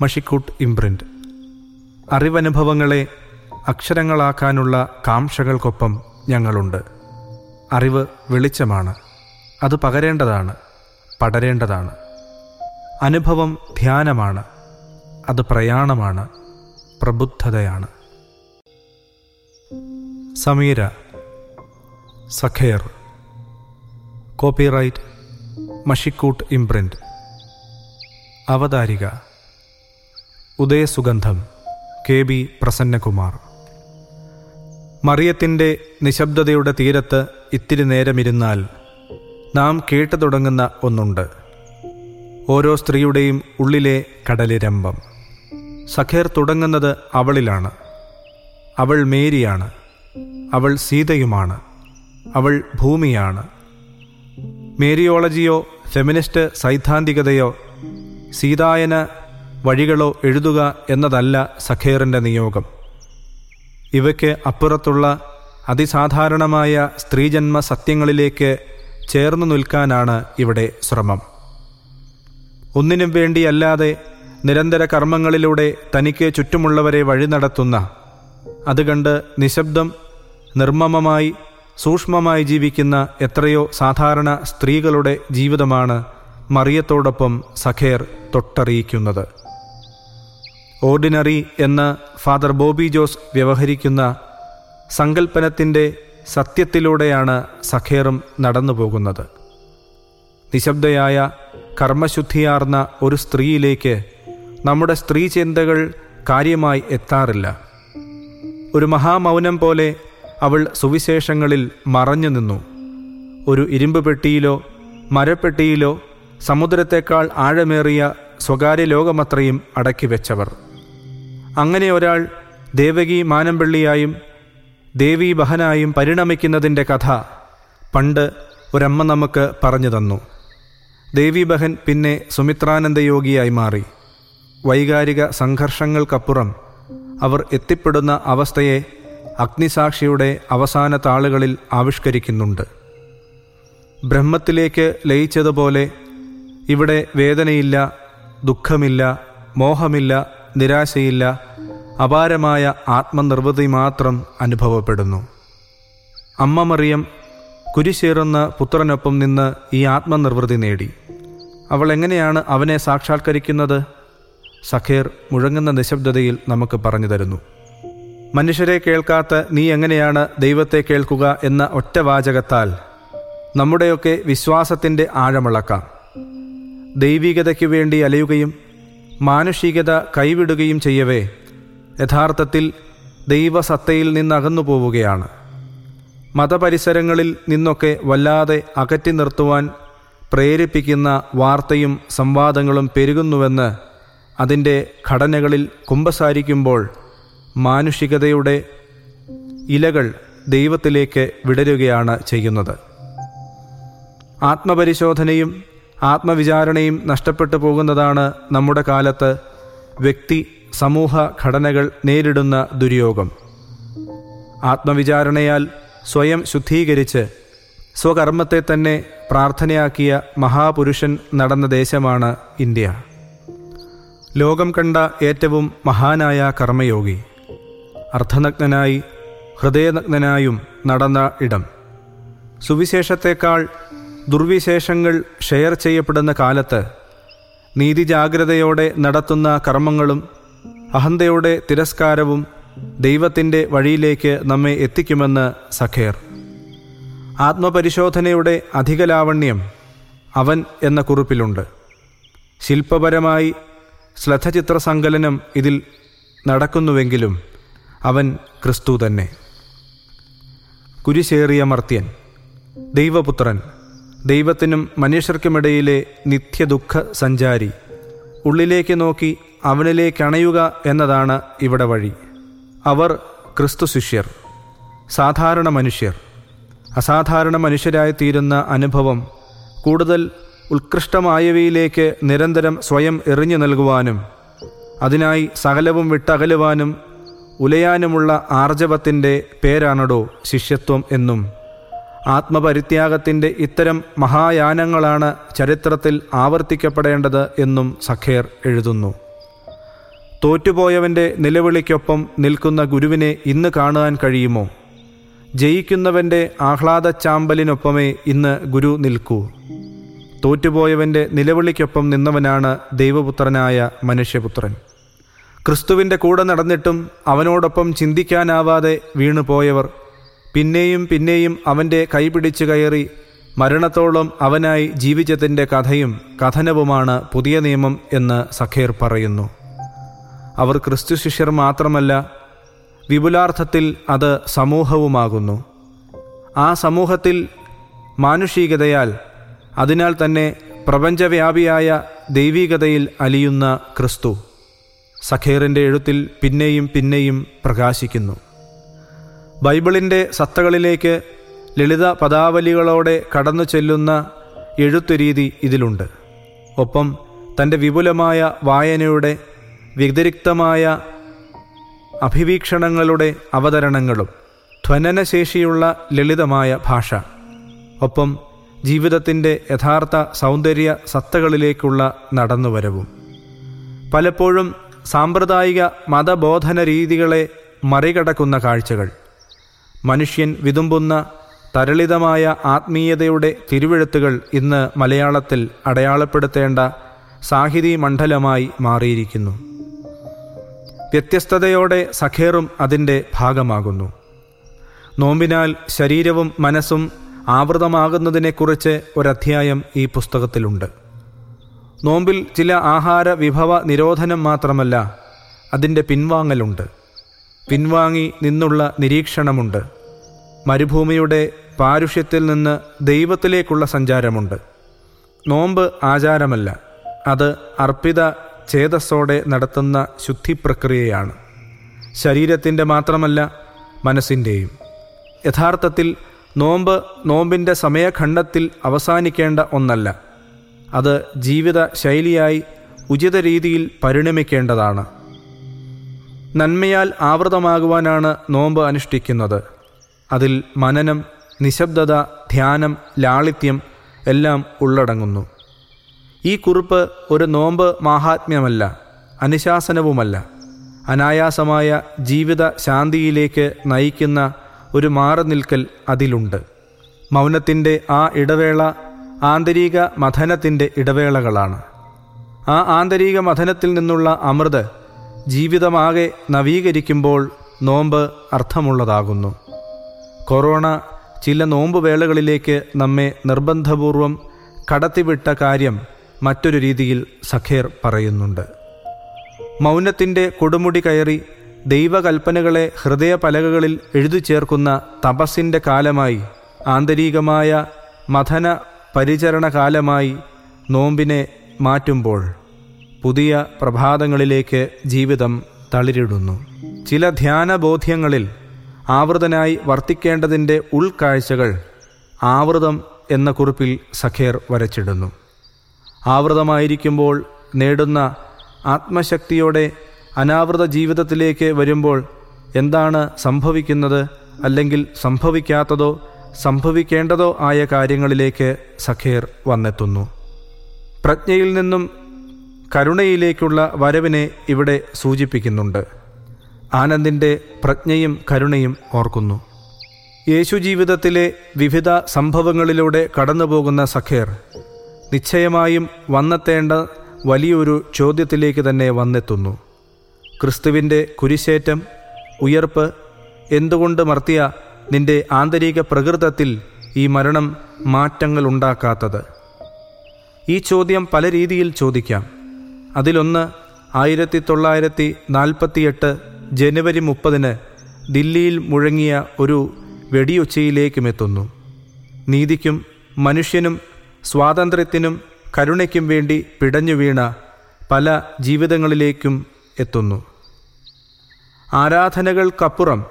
മഷിക്കൂട്ട് imprint അറിവനുഭവങ്ങളെ അക്ഷരങ്ങളാക്കാനുള്ള കാംക്ഷകൾക്കൊപ്പം ഞങ്ങളുണ്ട്. അറിവ് വെളിച്ചമാണ്. അത് പകരേണ്ടതാണ് പടരേണ്ടതാണ്. അനുഭവം ധ്യാനമാണ്. അത് പ്രയാണമാണ് പ്രബുദ്ധതയാണ്. Sameera Sakher. Copyright Mashikkoottu imprint അവതാരിക. Udayasugandham K B Prasannakumar. മറിയത്തിന്റെ നിശബ്ദതയുടെ തീരത്ത് ഇത്തിരി നേരമിരുന്നാൽ നാം കേട്ടു തുടങ്ങുന്ന ഒന്നുണ്ട്. ഓരോ സ്ത്രീയുടെയും ഉള്ളിലെ കടലിരമ്പം. സഖേർ തുടങ്ങുന്നത് അവളിലാണ്. അവൾ മേരിയാണ്. അവൾ സീതയുമാണ്. അവൾ ഭൂമിയാണ്. മേരിയോളജിയോ ഫെമിനിസ്റ്റ് സൈദ്ധാന്തികതയോ സീതായന വഴികളോ എഴുതുക എന്നതല്ല സഖേറിന്റെ നിയോഗം. ഇവയ്ക്ക് അപ്പുറത്തുള്ള അതിസാധാരണമായ സ്ത്രീജന്മ സത്യങ്ങളിലേക്ക് ചേർന്നു നിൽക്കാനാണ് ഇവിടെ ശ്രമം. ഒന്നിനും വേണ്ടിയല്ലാതെ നിരന്തര കർമ്മങ്ങളിലൂടെ തനിക്ക് ചുറ്റുമുള്ളവരെ വഴി നടത്തുന്ന അതുകണ്ട് നിശബ്ദം നിർമ്മമമായി സൂക്ഷ്മമായി ജീവിക്കുന്ന എത്രയോ സാധാരണ സ്ത്രീകളുടെ ജീവിതമാണ് മറിയത്തോടൊപ്പം സഖേർ തൊട്ടറിയിക്കുന്നത്. ഓർഡിനറി എന്ന് ഫാദർ ബോബി ജോസ് വ്യവഹരിക്കുന്ന സങ്കല്പനത്തിന്റെ സത്യത്തിലൂടെയാണ് സഖേറും നടന്നു പോകുന്നത് നിശബ്ദയായ കർമ്മശുദ്ധിയാർന്ന ഒരു സ്ത്രീയിലേക്ക് നമ്മുടെ സ്ത്രീ ചിന്തകൾ കാര്യമായി എത്താറില്ല. ഒരു മഹാമൗനം പോലെ അവൾ സുവിശേഷങ്ങളിൽ മറഞ്ഞു നിന്നു. ഒരു ഇരുമ്പ് പെട്ടിയിലോ മരപ്പെട്ടിയിലോ സമുദ്രത്തെക്കാൾ ആഴമേറിയ സ്വകാര്യ ലോകമത്രയും അടക്കി വെച്ചവർ അങ്ങനെ ഒരാൾ ദേവകി മാനമ്പള്ളിയായും ദേവി ബഹനായും പരിണമിക്കുന്നതിന്റെ കഥ പണ്ട് ഒരമ്മ നമുക്ക് പറഞ്ഞു തന്നു. ദേവി ബഹൻ പിന്നെ സുമിത്രാനന്ദയോഗിയായി മാറി. വൈകാരിക സംഘർഷങ്ങൾക്കപ്പുറം അവർ എത്തിപ്പെടുന്ന അവസ്ഥയെ അഗ്നിസാക്ഷിയുടെ അവസാന താളുകളിൽ ആവിഷ്കരിക്കുന്നുണ്ട്. ബ്രഹ്മത്തിലേക്ക് ലയിച്ചതുപോലെ ഇവിടെ വേദനയില്ല ദുഃഖമില്ല മോഹമില്ല നിരാശയില്ല അപാരമായ ആത്മനിർവൃതി മാത്രം അനുഭവപ്പെടുന്നു. അമ്മ മറിയം കുരിശേറുന്ന പുത്രനൊപ്പം നിന്ന് ഈ ആത്മനിർവൃതി നേടി. അവൾ എങ്ങനെയാണ് അവനെ സാക്ഷാത്കരിക്കുന്നത്? സഖേർ മുഴങ്ങുന്ന നിശബ്ദതയിൽ നമുക്ക് പറഞ്ഞു തരുന്നു. മനുഷ്യരെ കേൾക്കാത്ത നീ എങ്ങനെയാണ് ദൈവത്തെ കേൾക്കുക എന്ന ഒറ്റ വാചകത്താൽ നമ്മുടെയൊക്കെ വിശ്വാസത്തിന്റെ ആഴമിളക്കാം. ദൈവികതയ്ക്കു വേണ്ടി അലയുകയും മാനുഷികത കൈവിടുകയും ചെയ്യവേ. യഥാർത്ഥത്തിൽ ദൈവസത്തയിൽ നിന്നകന്നു പോവുകയാണ് മതപരിസരങ്ങളിൽ നിന്നൊക്കെ വല്ലാതെ അകറ്റി നിർത്തുവാൻ പ്രേരിപ്പിക്കുന്ന വാർത്തയും സംവാദങ്ങളും പെരുകുന്നുവെന്ന് അതിന്റെ ഘടനകളിൽ കുമ്പസാരിക്കുമ്പോൾ മാനുഷികതയുടെ ഇലകൾ ദൈവത്തിലേക്ക് വിടരുകയാണ് ചെയ്യുന്നത്. ആത്മപരിശോധനയും ആത്മവിചാരണയും നഷ്ടപ്പെട്ടു പോകുന്നതാണ് നമ്മുടെ കാലത്ത് വ്യക്തി സമൂഹ ഘടനകൾ നേരിടുന്ന ദുര്യോഗം. ആത്മവിചാരണയാൽ സ്വയം ശുദ്ധീകരിച്ച് സ്വകർമ്മത്തെ തന്നെ പ്രാർത്ഥനയാക്കിയ മഹാപുരുഷൻ നടന്ന ദേശമാണ് ഇന്ത്യ. ലോകം കണ്ട ഏറ്റവും മഹാനായ കർമ്മയോഗി. അർദ്ധനഗ്നനായി ഹൃദയനഗ്നനായും നടന്ന ഇടം. സുവിശേഷത്തേക്കാൾ ദുർവിശേഷങ്ങൾ ഷെയർ ചെയ്യപ്പെടുന്ന കാലത്ത് നീതിജാഗ്രതയോടെ നടത്തുന്ന കർമ്മങ്ങളും അഹന്തയുടെ തിരസ്കാരവും ദൈവത്തിന്റെ വഴിയിലേക്ക് നമ്മെ എത്തിക്കുമെന്ന് സഖേർ. ആത്മപരിശോധനയുടെ അധികലാവണ്യം അവൻ എന്ന കുറിപ്പിലുണ്ട്. ശില്പപരമായി ശ്രദ്ധചിത്ര സങ്കലനം ഇതിൽ നടക്കുന്നുവെങ്കിലും അവൻ ക്രിസ്തു തന്നെ. കുരിശേറിയ മർത്യൻ ദൈവപുത്രൻ. ദൈവത്തിനും മനുഷ്യർക്കുമിടയിലെ നിത്യദുഃഖ സഞ്ചാരി ഉള്ളിലേക്ക് നോക്കി അവനിലേക്കണയുക എന്നതാണ് ഇവിടെ വഴി. അവർ ക്രിസ്തു ശിഷ്യർ സാധാരണ മനുഷ്യർ. അസാധാരണ മനുഷ്യരായി തീരുന്ന അനുഭവം കൂടുതൽ ഉത്കൃഷ്ടമായവയിലേക്ക് നിരന്തരം സ്വയം എറിഞ്ഞു നൽകുവാനും അതിനായി സകലവും വിട്ടകലുവാനും ഉലയാനുമുള്ള ആർജവത്തിന്റെ പേരാണടോ ശിഷ്യത്വം എന്നും. ആത്മപരിത്യാഗത്തിന്റെ ഇത്തരം മഹായാനങ്ങളാണ് ചരിത്രത്തിൽ ആവർത്തിക്കപ്പെടേണ്ടത് എന്നും സഖേർ എഴുതുന്നു. തോറ്റുപോയവന്റെ നിലവിളിക്കൊപ്പം നിൽക്കുന്ന ഗുരുവിനെ ഇന്ന് കാണുവാൻ കഴിയുമോ? ജയിക്കുന്നവന്റെ ആഹ്ലാദച്ചാമ്പലിനൊപ്പമേ ഇന്ന് ഗുരു നിൽക്കൂ. തോറ്റുപോയവന്റെ നിലവിളിക്കൊപ്പം നിന്നവനാണ് ദൈവപുത്രനായ മനുഷ്യപുത്രൻ. ക്രിസ്തുവിന്റെ കൂടെ നടന്നിട്ടും അവനോടൊപ്പം ചിന്തിക്കാനാവാതെ വീണുപോയവർ പിന്നെയും പിന്നെയും അവന്റെ കൈപിടിച്ചു കയറി മരണത്തോളം അവനായി ജീവിച്ചതിന്റെ കഥയും കഥനവുമാണ് പുതിയ നിയമം എന്ന് സഖേർ പറയുന്നു. അവർ ക്രിസ്തു ശിഷ്യർ മാത്രമല്ല വിപുലാർത്ഥത്തിൽ അത് സമൂഹവുമാകുന്നു. ആ സമൂഹത്തിൽ മാനുഷികതയാൽ അതിനാൽ തന്നെ പ്രപഞ്ചവ്യാപിയായ ദൈവികതയിൽ അലിയുന്ന ക്രിസ്തു സഖേറിന്റെ എഴുത്തിൽ പിന്നെയും പിന്നെയും പ്രകാശിക്കുന്നു. ബൈബിളിന്റെ സത്തകളിലേക്ക് ലളിത പദാവലികളോടെ കടന്നു ചെല്ലുന്ന എഴുത്തുരീതി ഇതിലുണ്ട്. ഒപ്പം തന്റെ വിപുലമായ വായനയുടെ വ്യതിരിക്തമായ അഭിവീക്ഷണങ്ങളുടെ അവതരണങ്ങളും ധ്വനനശേഷിയുള്ള ലളിതമായ ഭാഷ. ഒപ്പം ജീവിതത്തിന്റെ യഥാർത്ഥ സൗന്ദര്യ സത്തകളിലേക്കുള്ള നടന്നുവരവും. പലപ്പോഴും സാമ്പ്രദായിക മതബോധന രീതികളെ മറികടക്കുന്ന കാഴ്ചകൾ. മനുഷ്യൻ വിതുമ്പുന്ന തരളിതമായ ആത്മീയതയുടെ തിരുവെഴുത്തുകൾ ഇന്ന് മലയാളത്തിൽ അടയാളപ്പെടുത്തേണ്ട സാഹിതി മണ്ഡലമായി മാറിയിരിക്കുന്നു. വ്യത്യസ്തതയോടെ സഖേറും അതിന്റെ ഭാഗമാകുന്നു. നോമ്പിനാൽ ശരീരവും മനസ്സും ആവൃതമാകുന്നതിനെക്കുറിച്ച് ഒരധ്യായം ഈ പുസ്തകത്തിലുണ്ട്. നോമ്പിൽ ചില ആഹാര വിഭവ നിരോധനം മാത്രമല്ല അതിന്റെ പിൻവാങ്ങലുണ്ട്. പിൻവാങ്ങി നിന്നുള്ള നിരീക്ഷണമുണ്ട്. മരുഭൂമിയുടെ പാരുഷ്യത്തിൽ നിന്ന് ദൈവത്തിലേക്കുള്ള സഞ്ചാരമുണ്ട്. നോമ്പ് ആചാരമല്ല അത് അർപ്പിത ചേതസ്സോടെ നടത്തുന്ന ശുദ്ധിപ്രക്രിയയാണ്. ശരീരത്തിന്റെ മാത്രമല്ല മനസ്സിന്റെയും. യഥാർത്ഥത്തിൽ നോമ്പ് നോമ്പിന്റെ സമയഖണ്ഡത്തിൽ അവസാനിക്കേണ്ട ഒന്നല്ല അത് ജീവിത ശൈലിയായി ഉചിത രീതിയിൽ പരിണമിക്കേണ്ടതാണ്. നന്മയാൽ ആവൃതമാകുവാനാണ് നോമ്പ് അനുഷ്ഠിക്കുന്നത്. അതിൽ മനനം നിശബ്ദത ധ്യാനം ലാളിത്യം എല്ലാം ഉള്ളടങ്ങുന്നു. ഈ കുറിപ്പ് ഒരു നോമ്പ് മാഹാത്മ്യമല്ല അനുശാസനവുമല്ല. അനായാസമായ ജീവിത ശാന്തിയിലേക്ക് നയിക്കുന്ന ഒരു മാറി നിൽക്കൽ അതിലുണ്ട്. മൗനത്തിന്റെ ആ ഇടവേള ആന്തരിക മഥനത്തിന്റെ ഇടവേളകളാണ്. ആ ആന്തരിക മഥനത്തിൽ നിന്നുള്ള അമൃത് ജീവിതമാകെ നവീകരിക്കുമ്പോൾ നോമ്പ് അർത്ഥമുള്ളതാകുന്നു. കൊറോണ ചില നോമ്പ് വേളകളിലേക്ക് നമ്മെ നിർബന്ധപൂർവം കടത്തിവിട്ട കാര്യം മറ്റൊരു രീതിയിൽ സഖേർ പറയുന്നുണ്ട്. മൗനത്തിന്റെ കൊടുമുടി കയറി ദൈവകൽപ്പനകളെ ഹൃദയപലകകളിൽ എഴുതി ചേർക്കുന്ന തപസ്സിന്റെ കാലമായി ആന്തരികമായ മഥന പരിചരണ കാലമായി നോമ്പിനെ മാറ്റുമ്പോൾ പുതിയ പ്രഭാതങ്ങളിലേക്ക് ജീവിതം തളിരിടുന്നു. ചില ധ്യാനബോധ്യങ്ങളിൽ ആവൃതനായി വർത്തിക്കേണ്ടതിന്റെ ഉൾക്കാഴ്ചകൾ ആവൃതം എന്ന കുറിപ്പിൽ സഖേർ വരച്ചിടുന്നു. ആവൃതമായിരിക്കുമ്പോൾ നേടുന്ന ആത്മശക്തിയോടെ അനാവൃത ജീവിതത്തിലേക്ക് വരുമ്പോൾ എന്താണ് സംഭവിക്കുന്നത് അല്ലെങ്കിൽ സംഭവിക്കാത്തതോ സംഭവിക്കേണ്ടതോ ആയ കാര്യങ്ങളിലേക്ക് സഖേർ വന്നെത്തുന്നു. പ്രജ്ഞയിൽ നിന്നും കരുണയിലേക്കുള്ള വരവിനെ ഇവിടെ സൂചിപ്പിക്കുന്നുണ്ട്. ആനന്ദിന്റെ പ്രജ്ഞയും കരുണയും ഓർക്കുന്നു. യേശു ജീവിതത്തിലെ വിവിധ സംഭവങ്ങളിലൂടെ കടന്നുപോകുന്ന സഖേർ നിശ്ചയമായും വന്നെത്തേണ്ട വലിയൊരു ചോദ്യത്തിലേക്ക് തന്നെ വന്നെത്തുന്നു. ക്രിസ്തുവിന്റെ കുരിശേറ്റം ഉയർപ്പ് എന്തുകൊണ്ട് മർത്തിയ നിന്റെ ആന്തരിക പ്രകൃതത്തിൽ ഈ മരണം മാറ്റങ്ങൾ ഉണ്ടാക്കാത്തത്? ഈ ചോദ്യം പല രീതിയിൽ ചോദിക്കാം. അതിലൊന്ന് ആയിരത്തി തൊള്ളായിരത്തി നാൽപ്പത്തിയെട്ട് ജനുവരി മുപ്പതിന് ദില്ലിയിൽ മുഴങ്ങിയ ഒരു വെടിയൊച്ചയിലേക്കും എത്തുന്നു നീതിക്കും മനുഷ്യനും സ്വാതന്ത്ര്യത്തിനും കരുണയ്ക്കും വേണ്ടി പിടഞ്ഞു വീണ പല ജീവിതങ്ങളിലേക്കും എത്തുന്നു. ആരാധനകൾക്കപ്പുറം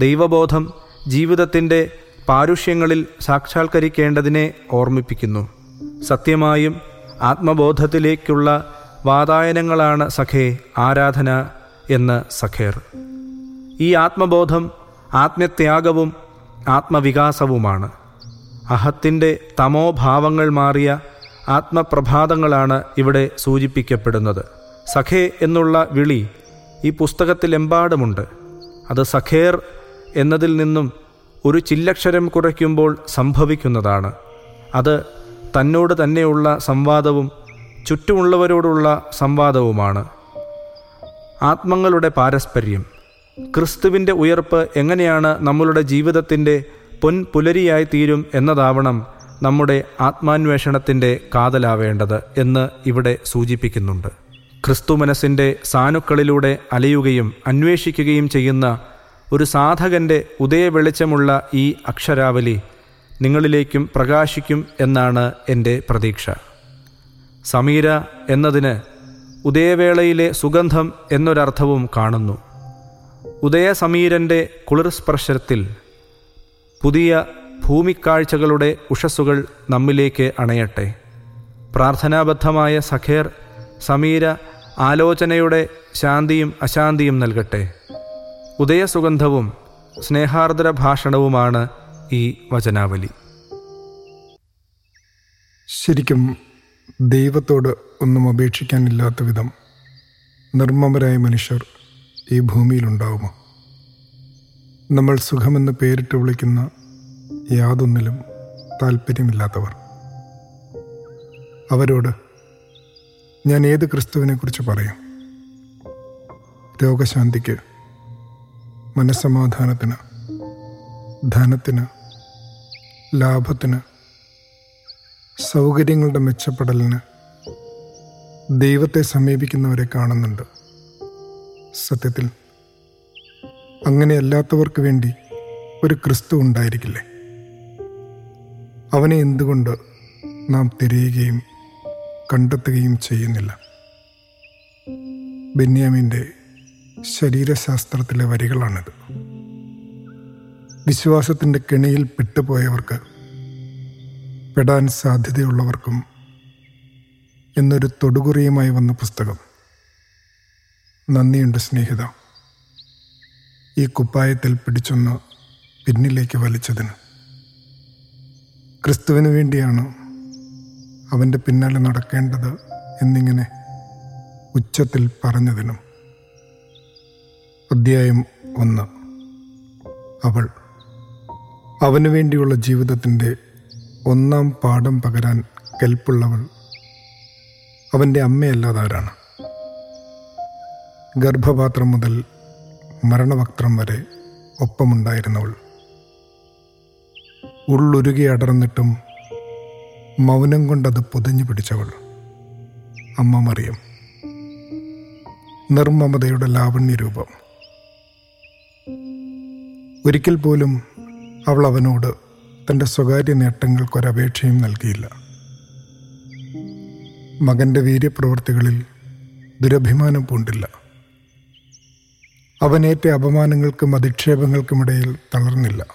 ദൈവബോധം ജീവിതത്തിന്റെ പാരുഷ്യങ്ങളിൽ സാക്ഷാത്കരിക്കേണ്ടതിനെ ഓർമ്മിപ്പിക്കുന്നു. സത്യമായും ആത്മബോധത്തിലേക്കുള്ള വാതായനങ്ങളാണ് സഖേ ആരാധന എന്ന് സഖേർ. ഈ ആത്മബോധം ആത്മത്യാഗവും ആത്മവികാസവുമാണ്. അഹത്തിന്റെ തമോഭാവങ്ങൾ മാറിയ ആത്മപ്രഭാതങ്ങളാണ് ഇവിടെ സൂചിപ്പിക്കപ്പെടുന്നത്. സഖേ എന്നുള്ള വിളി ഈ പുസ്തകത്തിലെമ്പാടുമുണ്ട്. അത് സഖേർ എന്നതിൽ നിന്നും ഒരു ചില്ലക്ഷരം കുറയ്ക്കുമ്പോൾ സംഭവിക്കുന്നതാണ്. അത് തന്നോട് തന്നെയുള്ള സംവാദവും ചുറ്റുമുള്ളവരോടുള്ള സംവാദവുമാണ്. ആത്മങ്ങളുടെ പാരസ്പര്യം. ക്രിസ്തുവിന്റെ ഉയർപ്പ് എങ്ങനെയാണ് നമ്മളുടെ ജീവിതത്തിന്റെ പൊൻപുലരിയായി തീരും എന്നതാവണം നമ്മുടെ ആത്മാന്വേഷണത്തിന്റെ കാതലാവേണ്ടത് എന്ന് ഇവിടെ സൂചിപ്പിക്കുന്നുണ്ട്. ക്രിസ്തു മനസ്സിന്റെ സാനുക്കളിലൂടെ അലയുകയും അന്വേഷിക്കുകയും ചെയ്യുന്ന ഒരു സാധകന്റെ ഉദയവെളിച്ചമുള്ള ഈ അക്ഷരാവലി നിങ്ങളിലേക്കും പ്രകാശിക്കും എന്നാണ് എന്റെ പ്രതീക്ഷ. സമീര എന്നതിന് ഉദയവേളയിലെ സുഗന്ധം എന്നൊരർത്ഥവും കാണുന്നു. ഉദയസമീരന്റെ കുളിർസ്പർശത്തിൽ പുതിയ ഭൂമിക്കാഴ്ചകളുടെ ഉഷസ്സുകൾ നമ്മിലേക്ക് അണയട്ടെ. പ്രാർത്ഥനാബദ്ധമായ സഖേർ സമീര ആലോചനയുടെ ശാന്തിയും അശാന്തിയും നൽകട്ടെ. ഉദയസുഗന്ധവും സ്നേഹാർദ്ര ഭാഷണവുമാണ് ഈ വചനാവലി. ശരിക്കും ദൈവത്തോട് ഒന്നും അപേക്ഷിക്കാനില്ലാത്ത വിധം നിർമ്മമരായ മനുഷ്യർ ഈ ഭൂമിയിലുണ്ടാവുമോ? നമ്മൾ സുഖമെന്ന് പേരിട്ട് വിളിക്കുന്ന യാതൊന്നിലും താല്പര്യമില്ലാത്തവർ അവരോട് ഞാൻ ഏത് ക്രിസ്തുവിനെക്കുറിച്ച് പറയും? രോഗശാന്തിക്ക് മനസ്സമാധാനത്തിന് ധനത്തിന് ലാഭത്തിന് സൗകര്യങ്ങളുടെ മെച്ചപ്പെടലിന് ദൈവത്തെ സമീപിക്കുന്നവരെ കാണുന്നുണ്ട്. സത്യത്തിൽ അങ്ങനെ അല്ലാത്തവർക്ക് വേണ്ടി ഒരു ക്രിസ്തു ഉണ്ടായിരിക്കില്ലേ? അവനെ എന്തുകൊണ്ട് നാം തിരയുകയും കണ്ടെത്തുകയും ചെയ്യുന്നില്ല? ബെന്യാമിന്റെ ശരീരശാസ്ത്രത്തിലെ വരികളാണിത്. വിശ്വാസത്തിന്റെ കെണിയിൽ പെട്ടുപോയവർക്ക് പെടാൻ സാധ്യതയുള്ളവർക്കും എന്നൊരു തൊടുകുറിയുമായി വന്ന പുസ്തകം. നന്ദിയുണ്ട് സ്നേഹിത. ഈ കുപ്പായത്തിൽ പിടിച്ചൊന്ന് പിന്നിലേക്ക് വലിച്ചതിന്. ക്രിസ്തുവിന് വേണ്ടിയാണ് അവന്റെ പിന്നാലെ നടക്കേണ്ടത് എന്നിങ്ങനെ ഉച്ചത്തിൽ പറഞ്ഞതിനും. അധ്യായം ഒന്ന്. അവൾ അവനു വേണ്ടിയുള്ള ജീവിതത്തിന്റെ ഒന്നാം പാഠം പകരാൻ കെൽപ്പുള്ളവൾ അവന്റെ അമ്മയല്ലാതാരാണ്. ഗർഭപാത്രം മുതൽ മരണവക്ത്രം വരെ ഒപ്പമുണ്ടായിരുന്നവൾ. ഉള്ളുരുകി അടർന്നിട്ടും മൗനം കൊണ്ടത് പൊതിഞ്ഞു പിടിച്ചവൾ. അമ്മ മറിയം. നിർമ്മമതയുടെ ലാവണ്യരൂപം. ഒരിക്കൽ പോലും അവൾ അവനോട് തന്റെ സ്വകാര്യ നേട്ടങ്ങൾക്കൊരപേക്ഷയും നൽകിയില്ല. മകന്റെ വീര്യപ്രവൃത്തികളിൽ ദുരഭിമാനം പൂണ്ടില്ല. അവനേറ്റ അപമാനങ്ങൾക്കും അധിക്ഷേപങ്ങൾക്കുമിടയിൽ തളർന്നില്ല.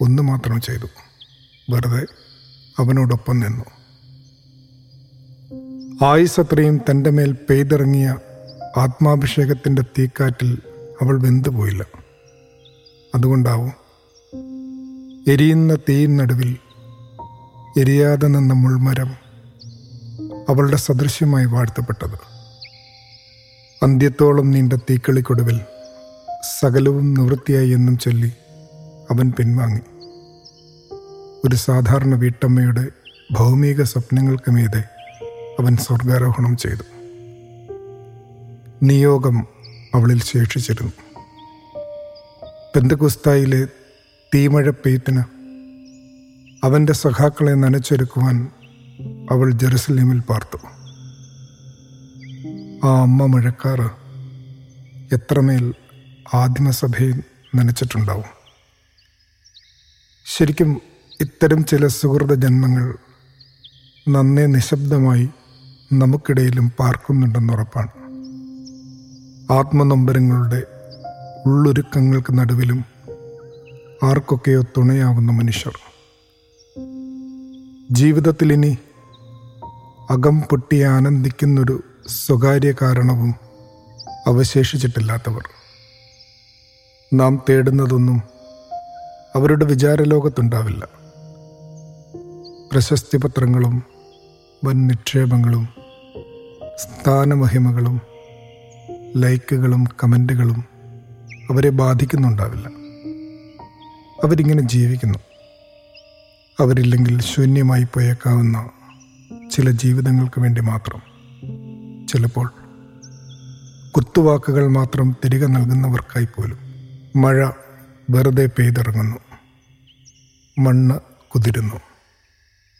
ഒന്ന് മാത്രം ചെയ്തു. വെറുതെ അവനോടൊപ്പം നിന്നു. ആയുസത്രയും തന്റെ മേൽ പെയ്തിറങ്ങിയ ആത്മാഭിഷേകത്തിന്റെ തീക്കാറ്റിൽ അവൾ വെന്തുപോയില്ല. അതുകൊണ്ടാവും എരിയുന്ന തീയിൻ നടുവിൽ എരിയാതെ നിന്ന മുൾമരം അവളുടെ സദൃശ്യമായി വാഴ്ത്തപ്പെട്ടത്. അന്ത്യത്തോളം നീണ്ട തീക്കളിക്കൊടുവിൽ സകലവും നിവൃത്തിയായി എന്നും ചൊല്ലി അവൻ പിൻവാങ്ങി. ഒരു സാധാരണ വീട്ടമ്മയുടെ ഭൗമിക സ്വപ്നങ്ങൾക്ക് മീതെ അവൻ സ്വർഗാരോഹണം ചെയ്തു. നിയോഗം അവളിൽ ശേഷിച്ചിരുന്നു. പെന്തകുസ്തായിലെ തീമഴ പെയ്ത്തിന് അവന്റെ സഖാക്കളെ നനച്ചൊരുക്കുവാൻ അവൾ ജെറുസലേമിൽ പാർത്തു. ആ അമ്മ മഴക്കാറ് എത്രമേൽ ആദിമസഭയിൽ നനച്ചിട്ടുണ്ടാവും. ശരിക്കും ഇത്തരം ചില സുഹൃത ജന്മങ്ങൾ നന്നേ നിശബ്ദമായി നമുക്കിടയിലും പാർക്കുന്നുണ്ടെന്നുറപ്പാണ് ആത്മനൊമ്പരങ്ങളുടെ ഉള്ളൊരുക്കങ്ങൾക്ക് നടുവിലും ആർക്കൊക്കെയോ തുണയാവുന്ന മനുഷ്യർ. ജീവിതത്തിൽ ഇനി അകം പൊട്ടി ആനന്ദിക്കുന്നൊരു സ്വകാര്യ കാരണവും അവശേഷിച്ചിട്ടില്ലാത്തവർ. നാം തേടുന്നതൊന്നും അവരുടെ വിചാരലോകത്തുണ്ടാവില്ല. പ്രശസ്തി പത്രങ്ങളും വൻ നിക്ഷേപങ്ങളും സ്ഥാനമഹിമകളും ലൈക്കുകളും കമന്റുകളും അവരെ ബാധിക്കുന്നുണ്ടാവില്ല. അവരിങ്ങനെ ജീവിക്കുന്നു. അവരില്ലെങ്കിൽ ശൂന്യമായി പോയേക്കാവുന്ന ചില ജീവിതങ്ങൾക്ക് വേണ്ടി മാത്രം. ചിലപ്പോൾ കുത്തുവാക്കുകൾ മാത്രം തിരികെ നൽകുന്നവർക്കായി പോലും. മഴ വെറുതെ പെയ്തിറങ്ങുന്നു. മണ്ണ് കുതിരുന്നു.